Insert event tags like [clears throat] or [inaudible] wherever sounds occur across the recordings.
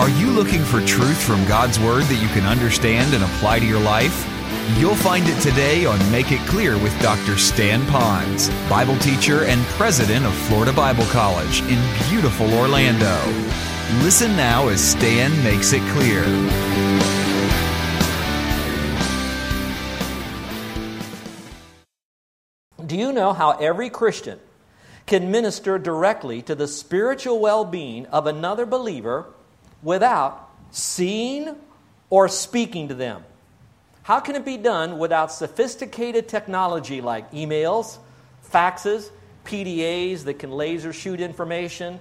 Are you looking for truth from God's Word that you can understand and apply to your life? You'll find it today on Make It Clear with Dr. Stan Ponz, Bible teacher and president of Florida Bible College in beautiful Orlando. Listen now as Stan makes it clear. Do you know how every Christian can minister directly to the spiritual well being of another believer without seeing or speaking to them? How can it be done without sophisticated technology like emails, faxes, PDAs that can laser shoot information,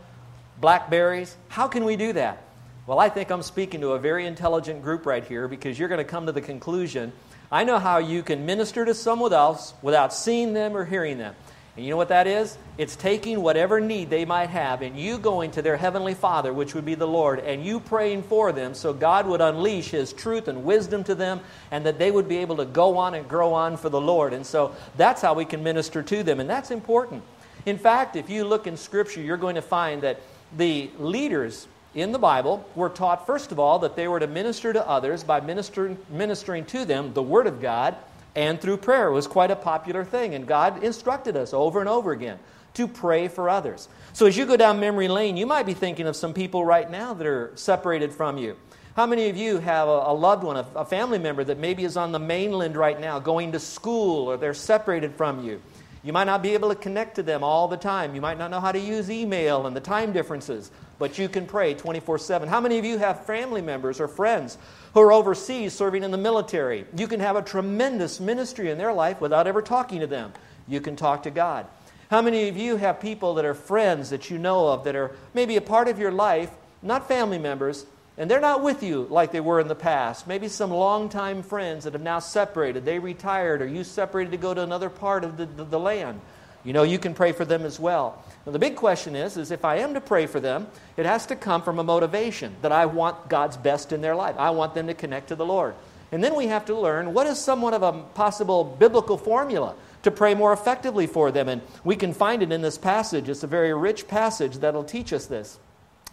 Blackberries? How can we do that? Well, I think I'm speaking to a very intelligent group right here because you're going to come to the conclusion I know how you can minister to someone else without seeing them or hearing them. And you know what that is? It's taking whatever need they might have and you going to their Heavenly Father, which would be the Lord, and you praying for them so God would unleash His truth and wisdom to them and that they would be able to go on and grow on for the Lord. And so that's how we can minister to them, and that's important. In fact, if you look in Scripture, you're going to find that the leaders in the Bible were taught, first of all, that they were to minister to others by ministering, ministering to them the Word of God and through prayer. It was quite a popular thing, and God instructed us over and over again to pray for others. So as you go down memory lane, you might be thinking of some people right now that are separated from you. How many of you have a, loved one, a family member that maybe is on the mainland right now going to school or they're separated from you? You might not be able to connect to them all the time. You might not know how to use email and the time differences, but you can pray 24 7. How many of you have family members or friends who are overseas serving in the military? You can have a tremendous ministry in their life without ever talking to them. You can talk to God. How many of you have people that are friends that you know of that are maybe a part of your life, not family members, and they're not with you like they were in the past. Maybe some longtime friends that have now separated. They retired, or you separated to go to another part of the, the, the land. You know, you can pray for them as well. Now, the big question is, is if I am to pray for them, it has to come from a motivation that I want God's best in their life. I want them to connect to the Lord. And then we have to learn what is somewhat of a possible biblical formula to pray more effectively for them. And we can find it in this passage. It's a very rich passage that'll teach us this.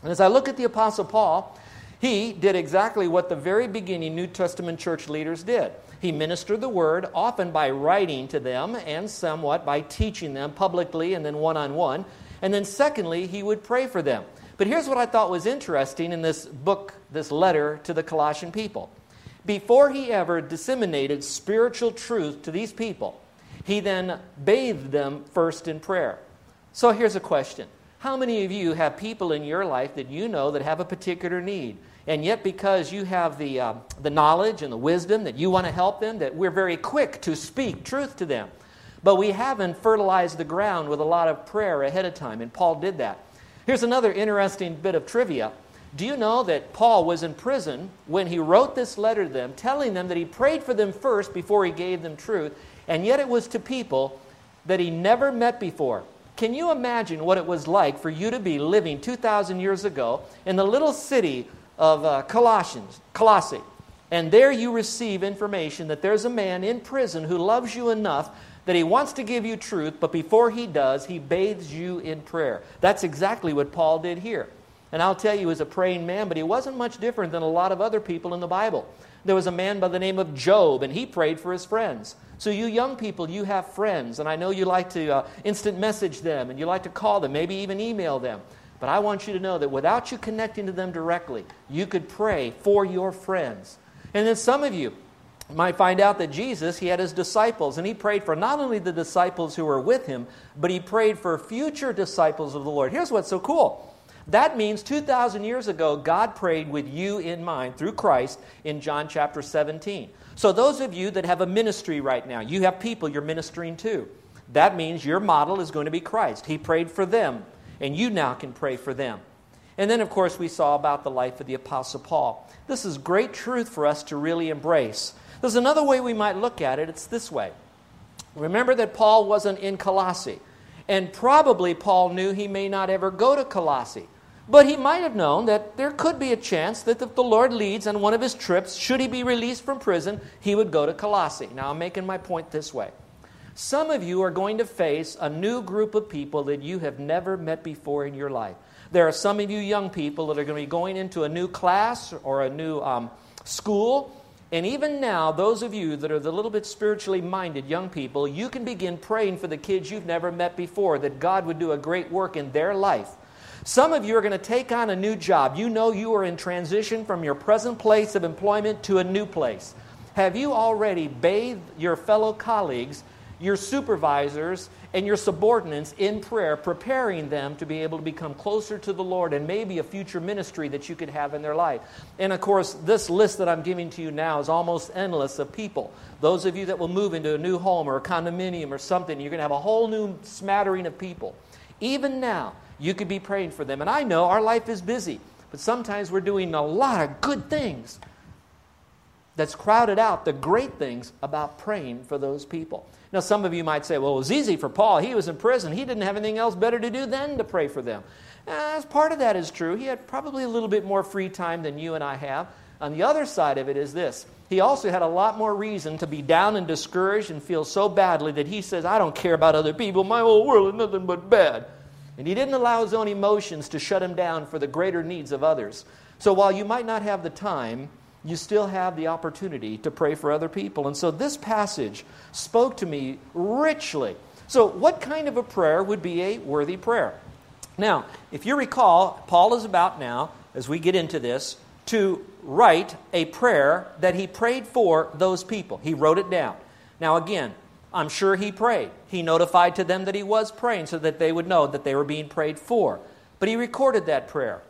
And as I look at the Apostle Paul, he did exactly what the very beginning New Testament church leaders did. He ministered the word, often by writing to them and somewhat by teaching them publicly and then one on one. And then, secondly, he would pray for them. But here's what I thought was interesting in this book, this letter to the Colossian people. Before he ever disseminated spiritual truth to these people, he then bathed them first in prayer. So here's a question how many of you have people in your life that you know that have a particular need? And yet, because you have the, uh, the knowledge and the wisdom that you want to help them, that we're very quick to speak truth to them. But we haven't fertilized the ground with a lot of prayer ahead of time, and Paul did that. Here's another interesting bit of trivia. Do you know that Paul was in prison when he wrote this letter to them, telling them that he prayed for them first before he gave them truth, and yet it was to people that he never met before? Can you imagine what it was like for you to be living 2,000 years ago in the little city of uh, Colossians, Colossae, and there you receive information that there's a man in prison who loves you enough that he wants to give you truth, but before he does, he bathes you in prayer. That's exactly what Paul did here. And I'll tell you, he was a praying man, but he wasn't much different than a lot of other people in the Bible. There was a man by the name of Job, and he prayed for his friends. So, you young people, you have friends, and I know you like to uh, instant message them and you like to call them, maybe even email them. But I want you to know that without you connecting to them directly, you could pray for your friends. And then some of you might find out that Jesus, he had his disciples, and he prayed for not only the disciples who were with him, but he prayed for future disciples of the Lord. Here's what's so cool. That means 2,000 years ago, God prayed with you in mind through Christ in John chapter 17. So, those of you that have a ministry right now, you have people you're ministering to. That means your model is going to be Christ. He prayed for them, and you now can pray for them. And then, of course, we saw about the life of the Apostle Paul. This is great truth for us to really embrace. There's another way we might look at it. It's this way. Remember that Paul wasn't in Colossae, and probably Paul knew he may not ever go to Colossae. But he might have known that there could be a chance that if the Lord leads on one of his trips, should he be released from prison, he would go to Colossae. Now, I'm making my point this way. Some of you are going to face a new group of people that you have never met before in your life. There are some of you young people that are going to be going into a new class or a new um, school. And even now, those of you that are the little bit spiritually minded young people, you can begin praying for the kids you've never met before that God would do a great work in their life. Some of you are going to take on a new job. You know you are in transition from your present place of employment to a new place. Have you already bathed your fellow colleagues, your supervisors, and your subordinates in prayer, preparing them to be able to become closer to the Lord and maybe a future ministry that you could have in their life. And of course, this list that I'm giving to you now is almost endless of people. Those of you that will move into a new home or a condominium or something, you're going to have a whole new smattering of people. Even now, you could be praying for them. And I know our life is busy, but sometimes we're doing a lot of good things that's crowded out the great things about praying for those people. Now, some of you might say, well, it was easy for Paul. He was in prison. He didn't have anything else better to do than to pray for them. As part of that is true. He had probably a little bit more free time than you and I have. On the other side of it is this he also had a lot more reason to be down and discouraged and feel so badly that he says, I don't care about other people. My whole world is nothing but bad. And he didn't allow his own emotions to shut him down for the greater needs of others. So while you might not have the time, you still have the opportunity to pray for other people. And so this passage spoke to me richly. So, what kind of a prayer would be a worthy prayer? Now, if you recall, Paul is about now, as we get into this, to write a prayer that he prayed for those people. He wrote it down. Now, again, I'm sure he prayed. He notified to them that he was praying so that they would know that they were being prayed for. But he recorded that prayer.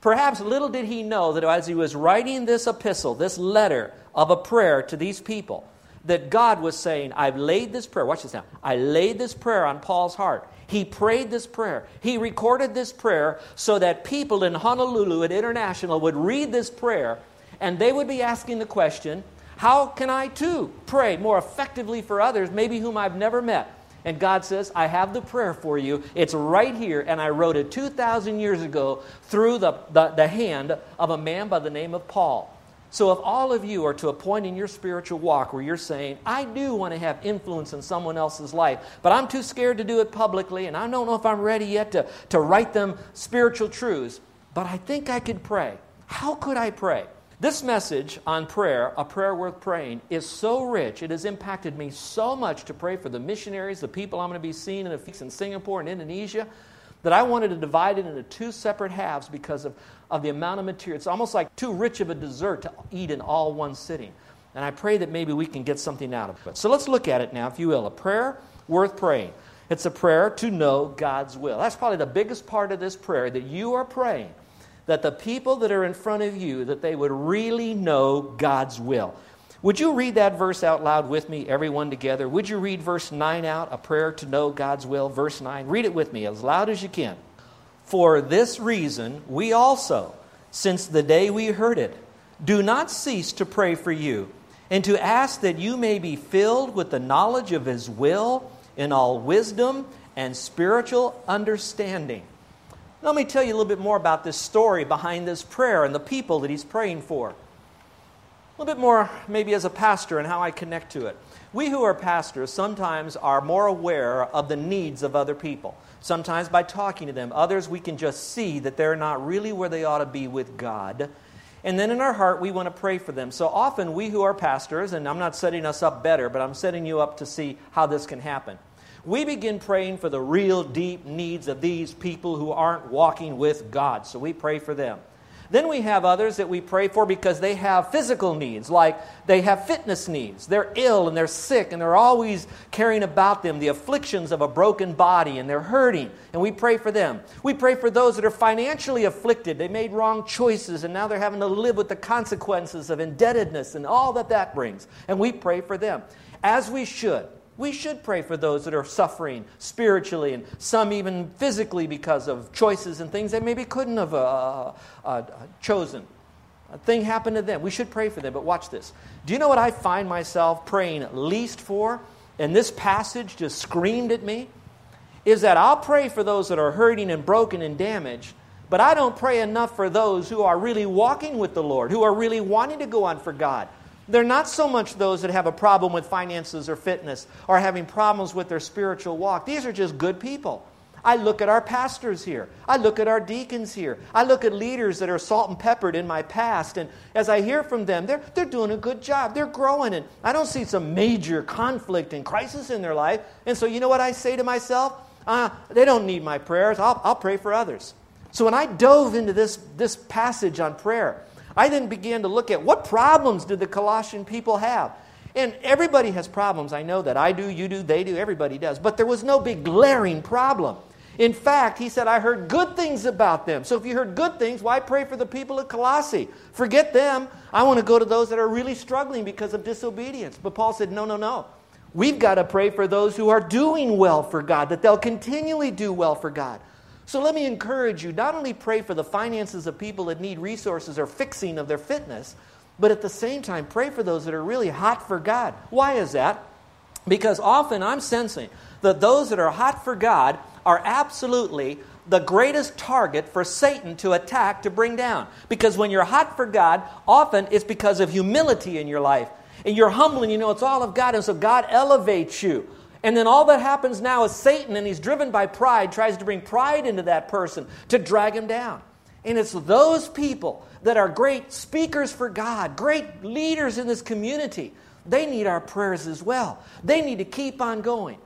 Perhaps little did he know that as he was writing this epistle, this letter of a prayer to these people, that God was saying, I've laid this prayer, watch this now, I laid this prayer on Paul's heart. He prayed this prayer. He recorded this prayer so that people in Honolulu at International would read this prayer and they would be asking the question, How can I too pray more effectively for others, maybe whom I've never met? And God says, I have the prayer for you. It's right here, and I wrote it 2,000 years ago through the, the, the, hand of a man by the name of Paul. So, if all of you are to a point in your spiritual walk where you're saying, I do want to have influence in someone else's life, but I'm too scared to do it publicly, and I don't know if I'm ready yet to, to write them spiritual truths, but I think I could pray. How could I pray? This message on prayer, a prayer worth praying, is so rich. It has impacted me so much to pray for the missionaries, the people I'm going to be seeing in, in Singapore and Indonesia, that I wanted to divide it into two separate halves because of, of the amount of material. It's almost like too rich of a dessert to eat in all one sitting. And I pray that maybe we can get something out of it. So let's look at it now, if you will. A prayer worth praying. It's a prayer to know God's will. That's probably the biggest part of this prayer that you are praying that the people that are in front of you that they would really know God's will. Would you read that verse out loud with me, everyone together? Would you read verse 9 out, a prayer to know God's will? Verse 9. Read it with me as loud as you can. For this reason, we also, since the day we heard it, do not cease to pray for you and to ask that you may be filled with the knowledge of His will in all wisdom and spiritual understanding let me tell you a little bit more about this story behind this prayer and the people that he's praying for. Little bit more, maybe as a pastor, and how I connect to it. We who are pastors sometimes are more aware of the needs of other people. Sometimes by talking to them. Others, we can just see that they're not really where they ought to be with God. And then in our heart, we want to pray for them. So often, we who are pastors, and I'm not setting us up better, but I'm setting you up to see how this can happen we begin praying for the real deep needs of these people who aren't walking with God. So we pray for them. Then we have others that we pray for because they have physical needs, like they have fitness needs. They're ill and they're sick and they're always carrying about them the afflictions of a broken body and they're hurting, and we pray for them. We pray for those that are financially afflicted. They made wrong choices and now they're having to live with the consequences of indebtedness and all that that brings, and we pray for them, as we should. We should pray for those that are suffering spiritually and some even physically because of choices and things they maybe couldn't have uh, uh, uh, chosen. A thing happened to them. We should pray for them, but watch this. Do you know what I find myself praying least for? And this passage just screamed at me is that I'll pray for those that are hurting and broken and damaged, but I don't pray enough for those who are really walking with the Lord, who are really wanting to go on for God, they're not so much those that have a problem with finances or fitness or having problems with their spiritual walk. These are just good people. I look at our pastors here. I look at our deacons here. I look at leaders that are salt and peppered in my past. And as I hear from them, they're, they're doing a good job. They're growing. And I don't see some major conflict and crisis in their life. And so, you know what I say to myself? Uh, they don't need my prayers. I'll, I'll pray for others. So when I dove into this, this passage on prayer, I then began to look at what problems did the Colossian people have? And everybody has problems. I know that. I do, you do, they do, everybody does. But there was no big glaring problem. In fact, he said, I heard good things about them. So if you heard good things, why pray for the people at Colossae? Forget them. I want to go to those that are really struggling because of disobedience. But Paul said, no, no, no. We've got to pray for those who are doing well for God, that they'll continually do well for God. So let me encourage you not only pray for the finances of people that need resources or fixing of their fitness, but at the same time, pray for those that are really hot for God. Why is that? Because often I'm sensing that those that are hot for God are absolutely the greatest target for Satan to attack, to bring down. Because when you're hot for God, often it's because of humility in your life. And you're humble and you know it's all of God, and so God elevates you. And then all that happens now is Satan, and he's driven by pride, tries to bring pride into that person to drag him down. And it's those people that are great speakers for God, great leaders in this community. They need our prayers as well. They need to keep on going.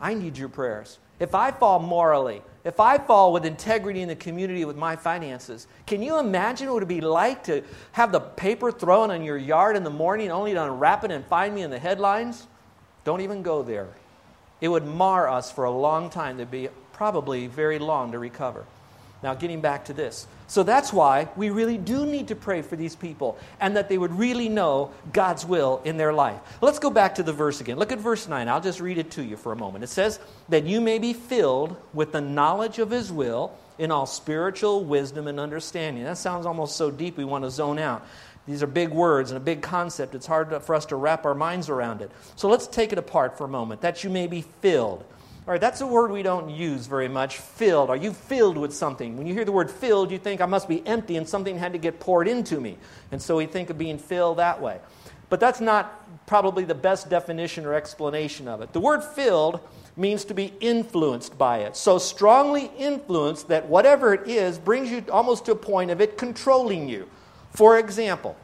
I need your prayers. If I fall morally, if I fall with integrity in the community with my finances, can you imagine what it would be like to have the paper thrown on your yard in the morning only to unwrap it and find me in the headlines? Don't even go there. It would mar us for a long time. It'd be probably very long to recover. Now, getting back to this. So that's why we really do need to pray for these people and that they would really know God's will in their life. Let's go back to the verse again. Look at verse 9. I'll just read it to you for a moment. It says, That you may be filled with the knowledge of his will in all spiritual wisdom and understanding. That sounds almost so deep we want to zone out. These are big words and a big concept. It's hard for us to wrap our minds around it. So let's take it apart for a moment. That you may be filled. All right, that's a word we don't use very much. Filled. Are you filled with something? When you hear the word filled, you think I must be empty and something had to get poured into me. And so we think of being filled that way. But that's not probably the best definition or explanation of it. The word filled means to be influenced by it. So strongly influenced that whatever it is brings you almost to a point of it controlling you. For example,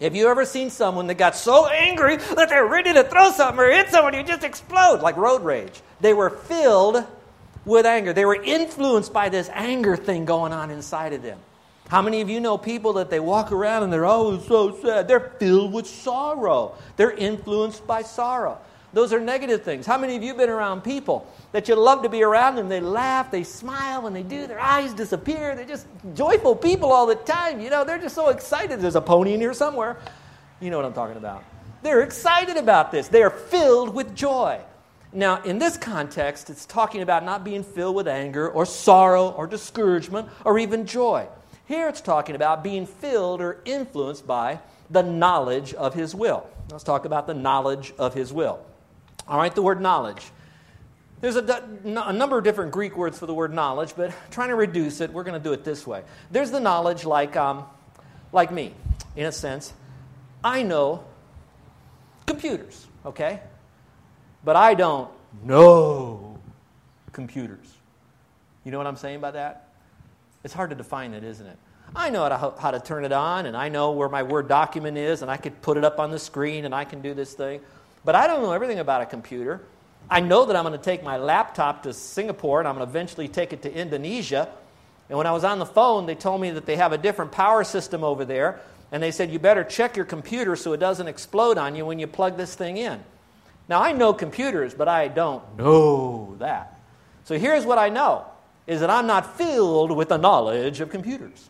have you ever seen someone that got so angry that they're ready to throw something or hit someone, you just explode, like road rage? They were filled with anger. They were influenced by this anger thing going on inside of them. How many of you know people that they walk around and they're oh, always so sad? They're filled with sorrow. They're influenced by sorrow. Those are negative things. How many of you been around people that you love to be around them? They laugh, they smile when they do, their eyes disappear. They're just joyful people all the time. You know, they're just so excited. There's a pony in here somewhere. You know what I'm talking about. They're excited about this. They are filled with joy. Now, in this context, it's talking about not being filled with anger or sorrow or discouragement or even joy. Here it's talking about being filled or influenced by the knowledge of His will. Let's talk about the knowledge of His will. All right, the word knowledge. There's a, a, number of different Greek words for the word knowledge, but trying to reduce it, we're going to do it this way. There's the knowledge like, um, like me, in a sense. I know computers, okay? but I don't know computers. You know what I'm saying by that? It's hard to define it, isn't it? I know how to, how to turn it on, and I know where my Word document is, and I could put it up on the screen, and I can do this thing. But I don't know everything about a computer. I know that I'm going to take my laptop to Singapore, and I'm going to eventually take it to Indonesia. And when I was on the phone, they told me that they have a different power system over there, and they said, You better check your computer so it doesn't explode on you when you plug this thing in. Now, I know computers, but I don't know that. So here's what I know is that I'm not filled with the knowledge of computers.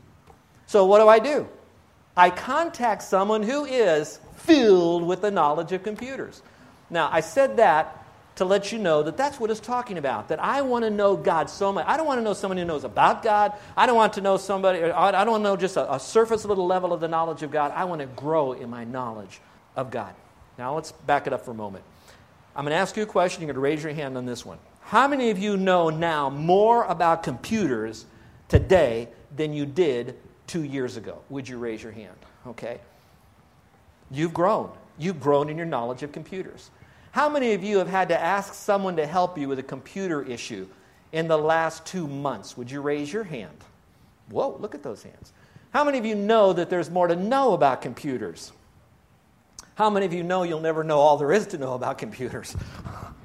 So what do I do? I contact someone who is filled with the knowledge of computers. Now, I said that to let you know that that's what it's talking about. That I want to know God so much. I don't want to know someone who knows about God. I don't want to know somebody, I don't want to know just a, a surface little level of the knowledge of God. I want to grow in my knowledge of God. Now, let's back it up for a moment. I'm going to ask you a question. You're going to raise your hand on this one. How many of you know now more about computers today than you did two years ago? Would you raise your hand? Okay. You've grown. You've grown in your knowledge of computers. How many of you have had to ask someone to help you with a computer issue in the last two months? Would you raise your hand? Whoa, look at those hands. How many of you know that there's more to know about computers? How many of you know you'll never know all there is to know about computers?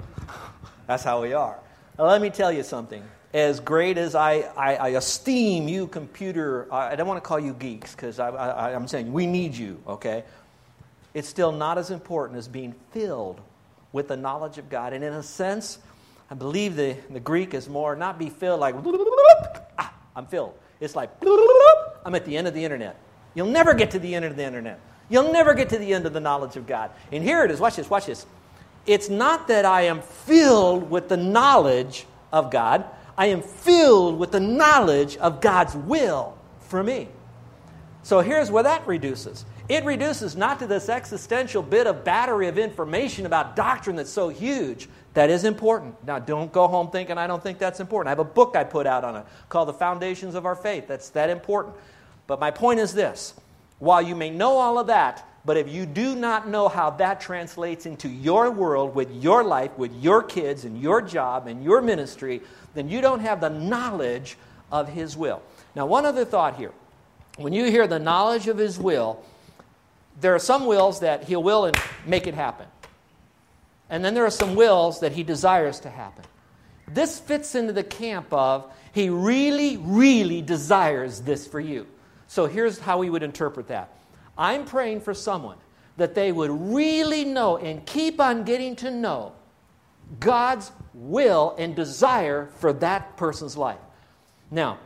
[laughs] That's how we are. Now, let me tell you something. As great as I, I, I esteem you, computer, I don't want to call you geeks because I, I, I'm saying we need you, okay? It's still not as important as being filled with the knowledge of God. And in a sense, I believe the, the Greek is more not be filled like, ah, I'm filled. It's like, I'm at the end of the internet. You'll never get to the end of the internet. You'll never get to the end of the knowledge of God. And here it is. Watch this, watch this. It's not that I am filled with the knowledge of God, I am filled with the knowledge of God's will for me. So here's where that reduces. It reduces not to this existential bit of battery of information about doctrine that's so huge. That is important. Now, don't go home thinking I don't think that's important. I have a book I put out on it called The Foundations of Our Faith. That's that important. But my point is this while you may know all of that, but if you do not know how that translates into your world, with your life, with your kids, and your job, and your ministry, then you don't have the knowledge of His will. Now, one other thought here. When you hear the knowledge of His will, there are some wills that He'll will and make it happen. And then there are some wills that He desires to happen. This fits into the camp of He really, really desires this for you. So here's how we would interpret that I'm praying for someone that they would really know and keep on getting to know God's will and desire for that person's life. Now,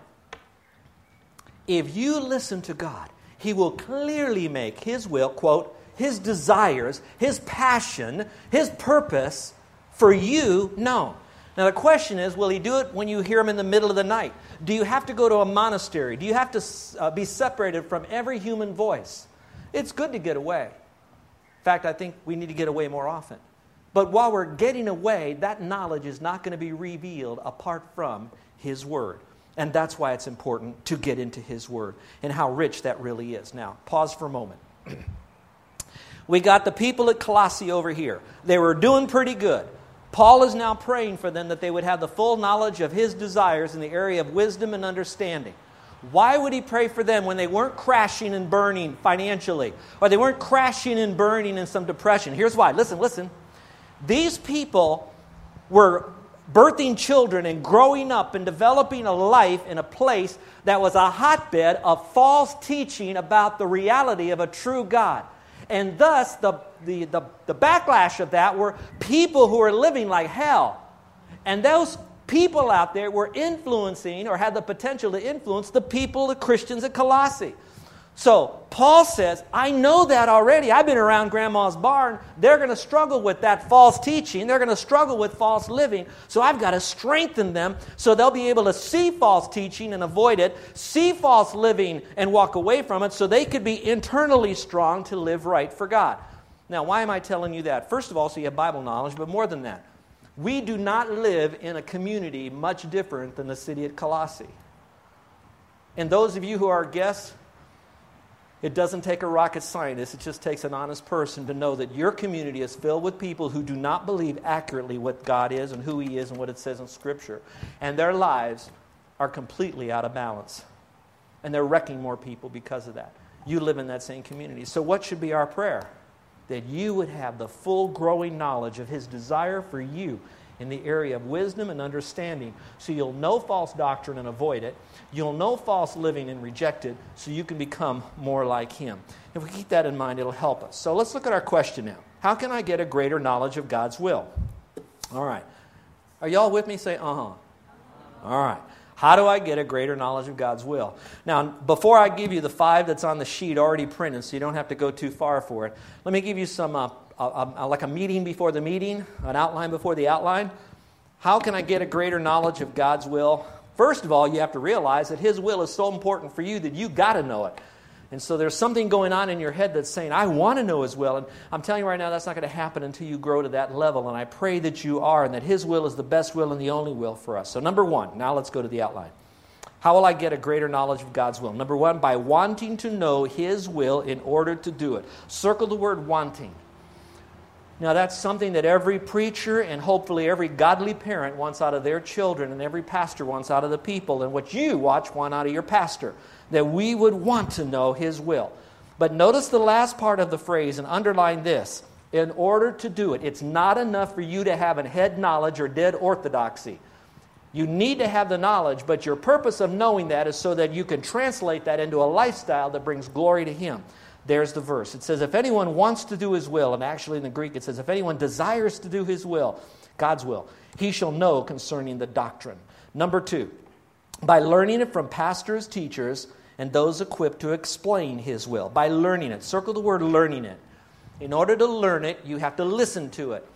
if you listen to God, He will clearly make His will, quote, His desires, His passion, His purpose for you known. Now, the question is will he do it when you hear him in the middle of the night? Do you have to go to a monastery? Do you have to uh, be separated from every human voice? It's good to get away. In fact, I think we need to get away more often. But while we're getting away, that knowledge is not going to be revealed apart from his word. And that's why it's important to get into his word and how rich that really is. Now, pause for a moment. [clears throat] we got the people at Colossae over here. They were doing pretty good. Paul is now praying for them that they would have the full knowledge of his desires in the area of wisdom and understanding. Why would he pray for them when they weren't crashing and burning financially, or they weren't crashing and burning in some depression? Here's why. Listen, listen. These people were birthing children and growing up and developing a life in a place that was a hotbed of false teaching about the reality of a true God. And thus, the, the, the, the backlash of that were people who were living like hell. And those people out there were influencing or had the potential to influence the people, the Christians at Colossae. So Paul says, I know that already. I've been around grandma's barn. They're going to struggle with that false teaching. They're going to struggle with false living. So I've got to strengthen them so they'll be able to see false teaching and avoid it, see false living and walk away from it, so they could be internally strong to live right for God. Now, why am I telling you that? First of all, so you have Bible knowledge, but more than that, we do not live in a community much different than the city at Colossae. And those of you who are guests, it doesn't take a rocket scientist, it just takes an honest person to know that your community is filled with people who do not believe accurately what God is and who He is and what it says in Scripture. And their lives are completely out of balance. And they're wrecking more people because of that. You live in that same community. So, what should be our prayer? That you would have the full growing knowledge of His desire for you in the area of wisdom and understanding so you'll know false doctrine and avoid it. You'll know false living and reject it so you can become more like Him. If we keep that in mind, it'll help us. So let's look at our question now. How can I get a greater knowledge of God's will? All right. Are y'all with me? Say, uh huh. All right. How do I get a greater knowledge of God's will? Now, before I give you the five that's on the sheet already printed, so you don't have to go too far for it, let me give you some uh, a, a, like a meeting before the meeting, an outline before the outline. How can I get a greater knowledge of God's will? First of all, you have to realize that His will is so important for you that you got to know it. And so there's something going on in your head that's saying, I want to know His will. And I'm telling you right now, that's not going to happen until you grow to that level. And I pray that you are, and that His will is the best will and the only will for us. So, number one, now let's go to the outline. How will I get a greater knowledge of God's will? Number one, by wanting to know His will in order to do it. Circle the word wanting. Now, that's something that every preacher and hopefully every godly parent wants out of their children, and every pastor wants out of the people, and what you watch want out of your pastor. That we would want to know His will. But notice the last part of the phrase and underline this. In order to do it, it's not enough for you to have a head knowledge or dead orthodoxy. You need to have the knowledge, but your purpose of knowing that is so that you can translate that into a lifestyle that brings glory to Him. There's the verse. It says, If anyone wants to do His will, and actually in the Greek it says, If anyone desires to do His will, God's will, he shall know concerning the doctrine. Number two, by learning it from pastors, teachers, and those equipped to explain His will. By learning it. Circle the word learning it. In order to learn it, you have to listen to it.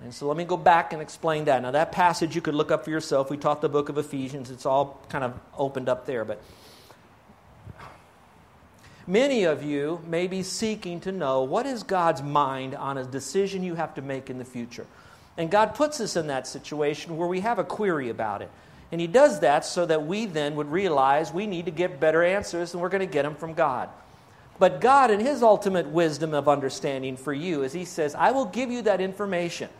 And so let me go back and explain that. Now, that passage you could look up for yourself. We taught the book of Ephesians, it's all kind of opened up there. But many of you may be seeking to know what is God's mind on a decision you have to make in the future. And God puts us in that situation where we have a query about it. And He does that so that we then would realize we need to get better answers and we're going to get them from God. But God, in His ultimate wisdom of understanding for you, is He says, I will give you that information.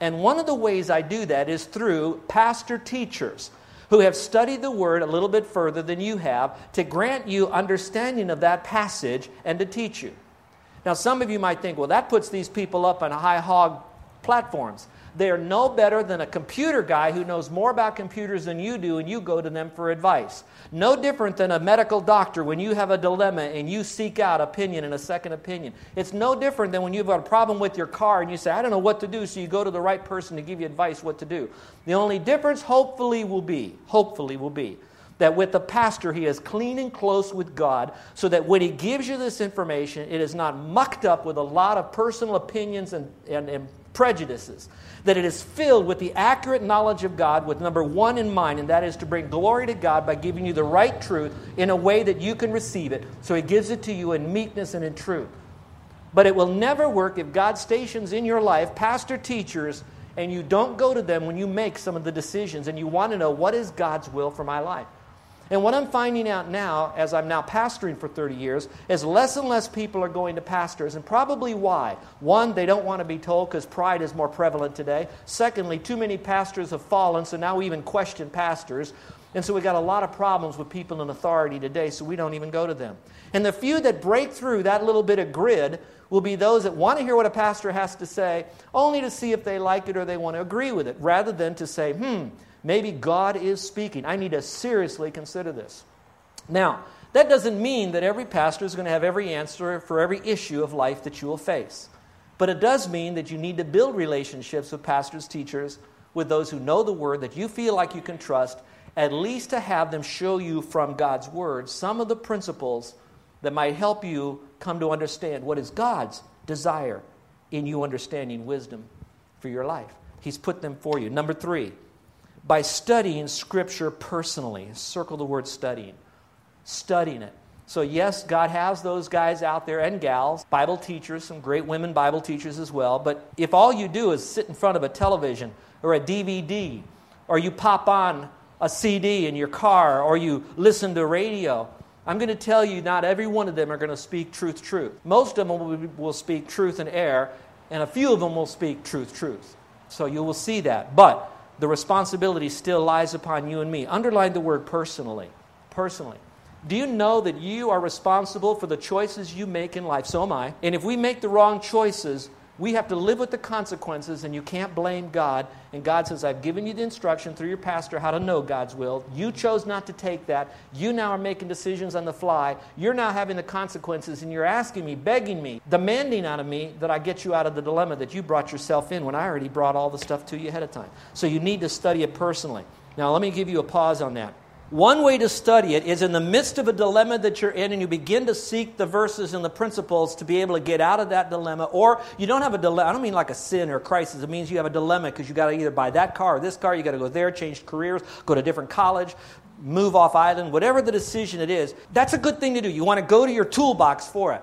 And one of the ways I do that is through pastor teachers who have studied the word a little bit further than you have to grant you understanding of that passage and to teach you. Now, some of you might think, well, that puts these people up on high hog platforms. They are no better than a computer guy who knows more about computers than you do, and you go to them for advice. No different than a medical doctor when you have a dilemma and you seek out opinion and a second opinion. It's no different than when you've got a problem with your car and you say, I don't know what to do, so you go to the right person to give you advice what to do. The only difference, hopefully, will be, hopefully, will be that with the pastor, he is clean and close with God, so that when he gives you this information, it is not mucked up with a lot of personal opinions and, and, and prejudices that it is filled with the accurate knowledge of God with number one in mind, and that is to bring glory to God by giving you the right truth in a way that you can receive it. So He gives it to you in meekness and in truth. But it will never work if God stations in your life pastor teachers and you don't go to them when you make some of the decisions and you want to know what is God's will for my life. And what I'm finding out now, as I'm now pastoring for 30 years, is less and less people are going to pastors, and probably why. One, they don't want to be told because pride is more prevalent today. Secondly, too many pastors have fallen, so now we even question pastors. And so we got a lot of problems with people in authority today, so we don't even go to them. And the few that break through that little bit of grid will be those that want to hear what a pastor has to say, only to see if they like it or they want to agree with it, rather than to say, hmm, Maybe God is speaking. I need to seriously consider this. Now, that doesn't mean that every pastor is going to have every answer for every issue of life that you will face. But it does mean that you need to build relationships with pastors, teachers, with those who know the word that you feel like you can trust, at least to have them show you from God's word some of the principles that might help you come to understand what is God's desire in you understanding wisdom for your life. He's put them for you. Number three, by studying Scripture personally. Circle the word studying. Studying it. So, yes, God has those guys out there and gals, Bible teachers, some great women Bible teachers as well. But if all you do is sit in front of a television or a DVD, or you pop on a CD in your car, or you listen to radio, I'm going to tell you not every one of them are going to speak truth, truth. Most of them will, will speak truth and error, and a few of them will speak truth, truth. So you will see that. But the responsibility still lies upon you and me. Underline the word personally. Personally. Do you know that you are responsible for the choices you make in life? So am I. And if we make the wrong choices, we have to live with the consequences, and you can't blame God. And God says, I've given you the instruction through your pastor how to know God's will. You chose not to take that. You now are making decisions on the fly. You're now having the consequences, and you're asking me, begging me, demanding out of me that I get you out of the dilemma that you brought yourself in when I already brought all the stuff to you ahead of time. So you need to study it personally. Now, let me give you a pause on that. One way to study it is in the midst of a dilemma that you're in, and you begin to seek the verses and the principles to be able to get out of that dilemma. Or you don't have a dilemma. I don't mean like a sin or a crisis. It means you have a dilemma because you got to either buy that car or this car. You got to go there, change careers, go to a different college, move off island, whatever the decision it is. That's a good thing to do. You want to go to your toolbox for it.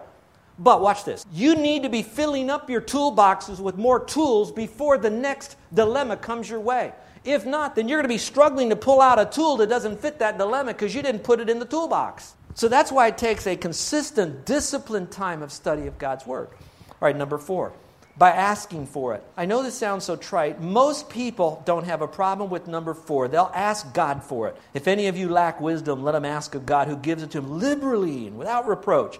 But watch this. You need to be filling up your toolboxes with more tools before the next dilemma comes your way. If not, then you're going to be struggling to pull out a tool that doesn't fit that dilemma because you didn't put it in the toolbox. So that's why it takes a consistent, disciplined time of study of God's Word. All right, number four. by asking for it. I know this sounds so trite. Most people don't have a problem with number four. They'll ask God for it. If any of you lack wisdom, let them ask of God who gives it to them liberally and without reproach.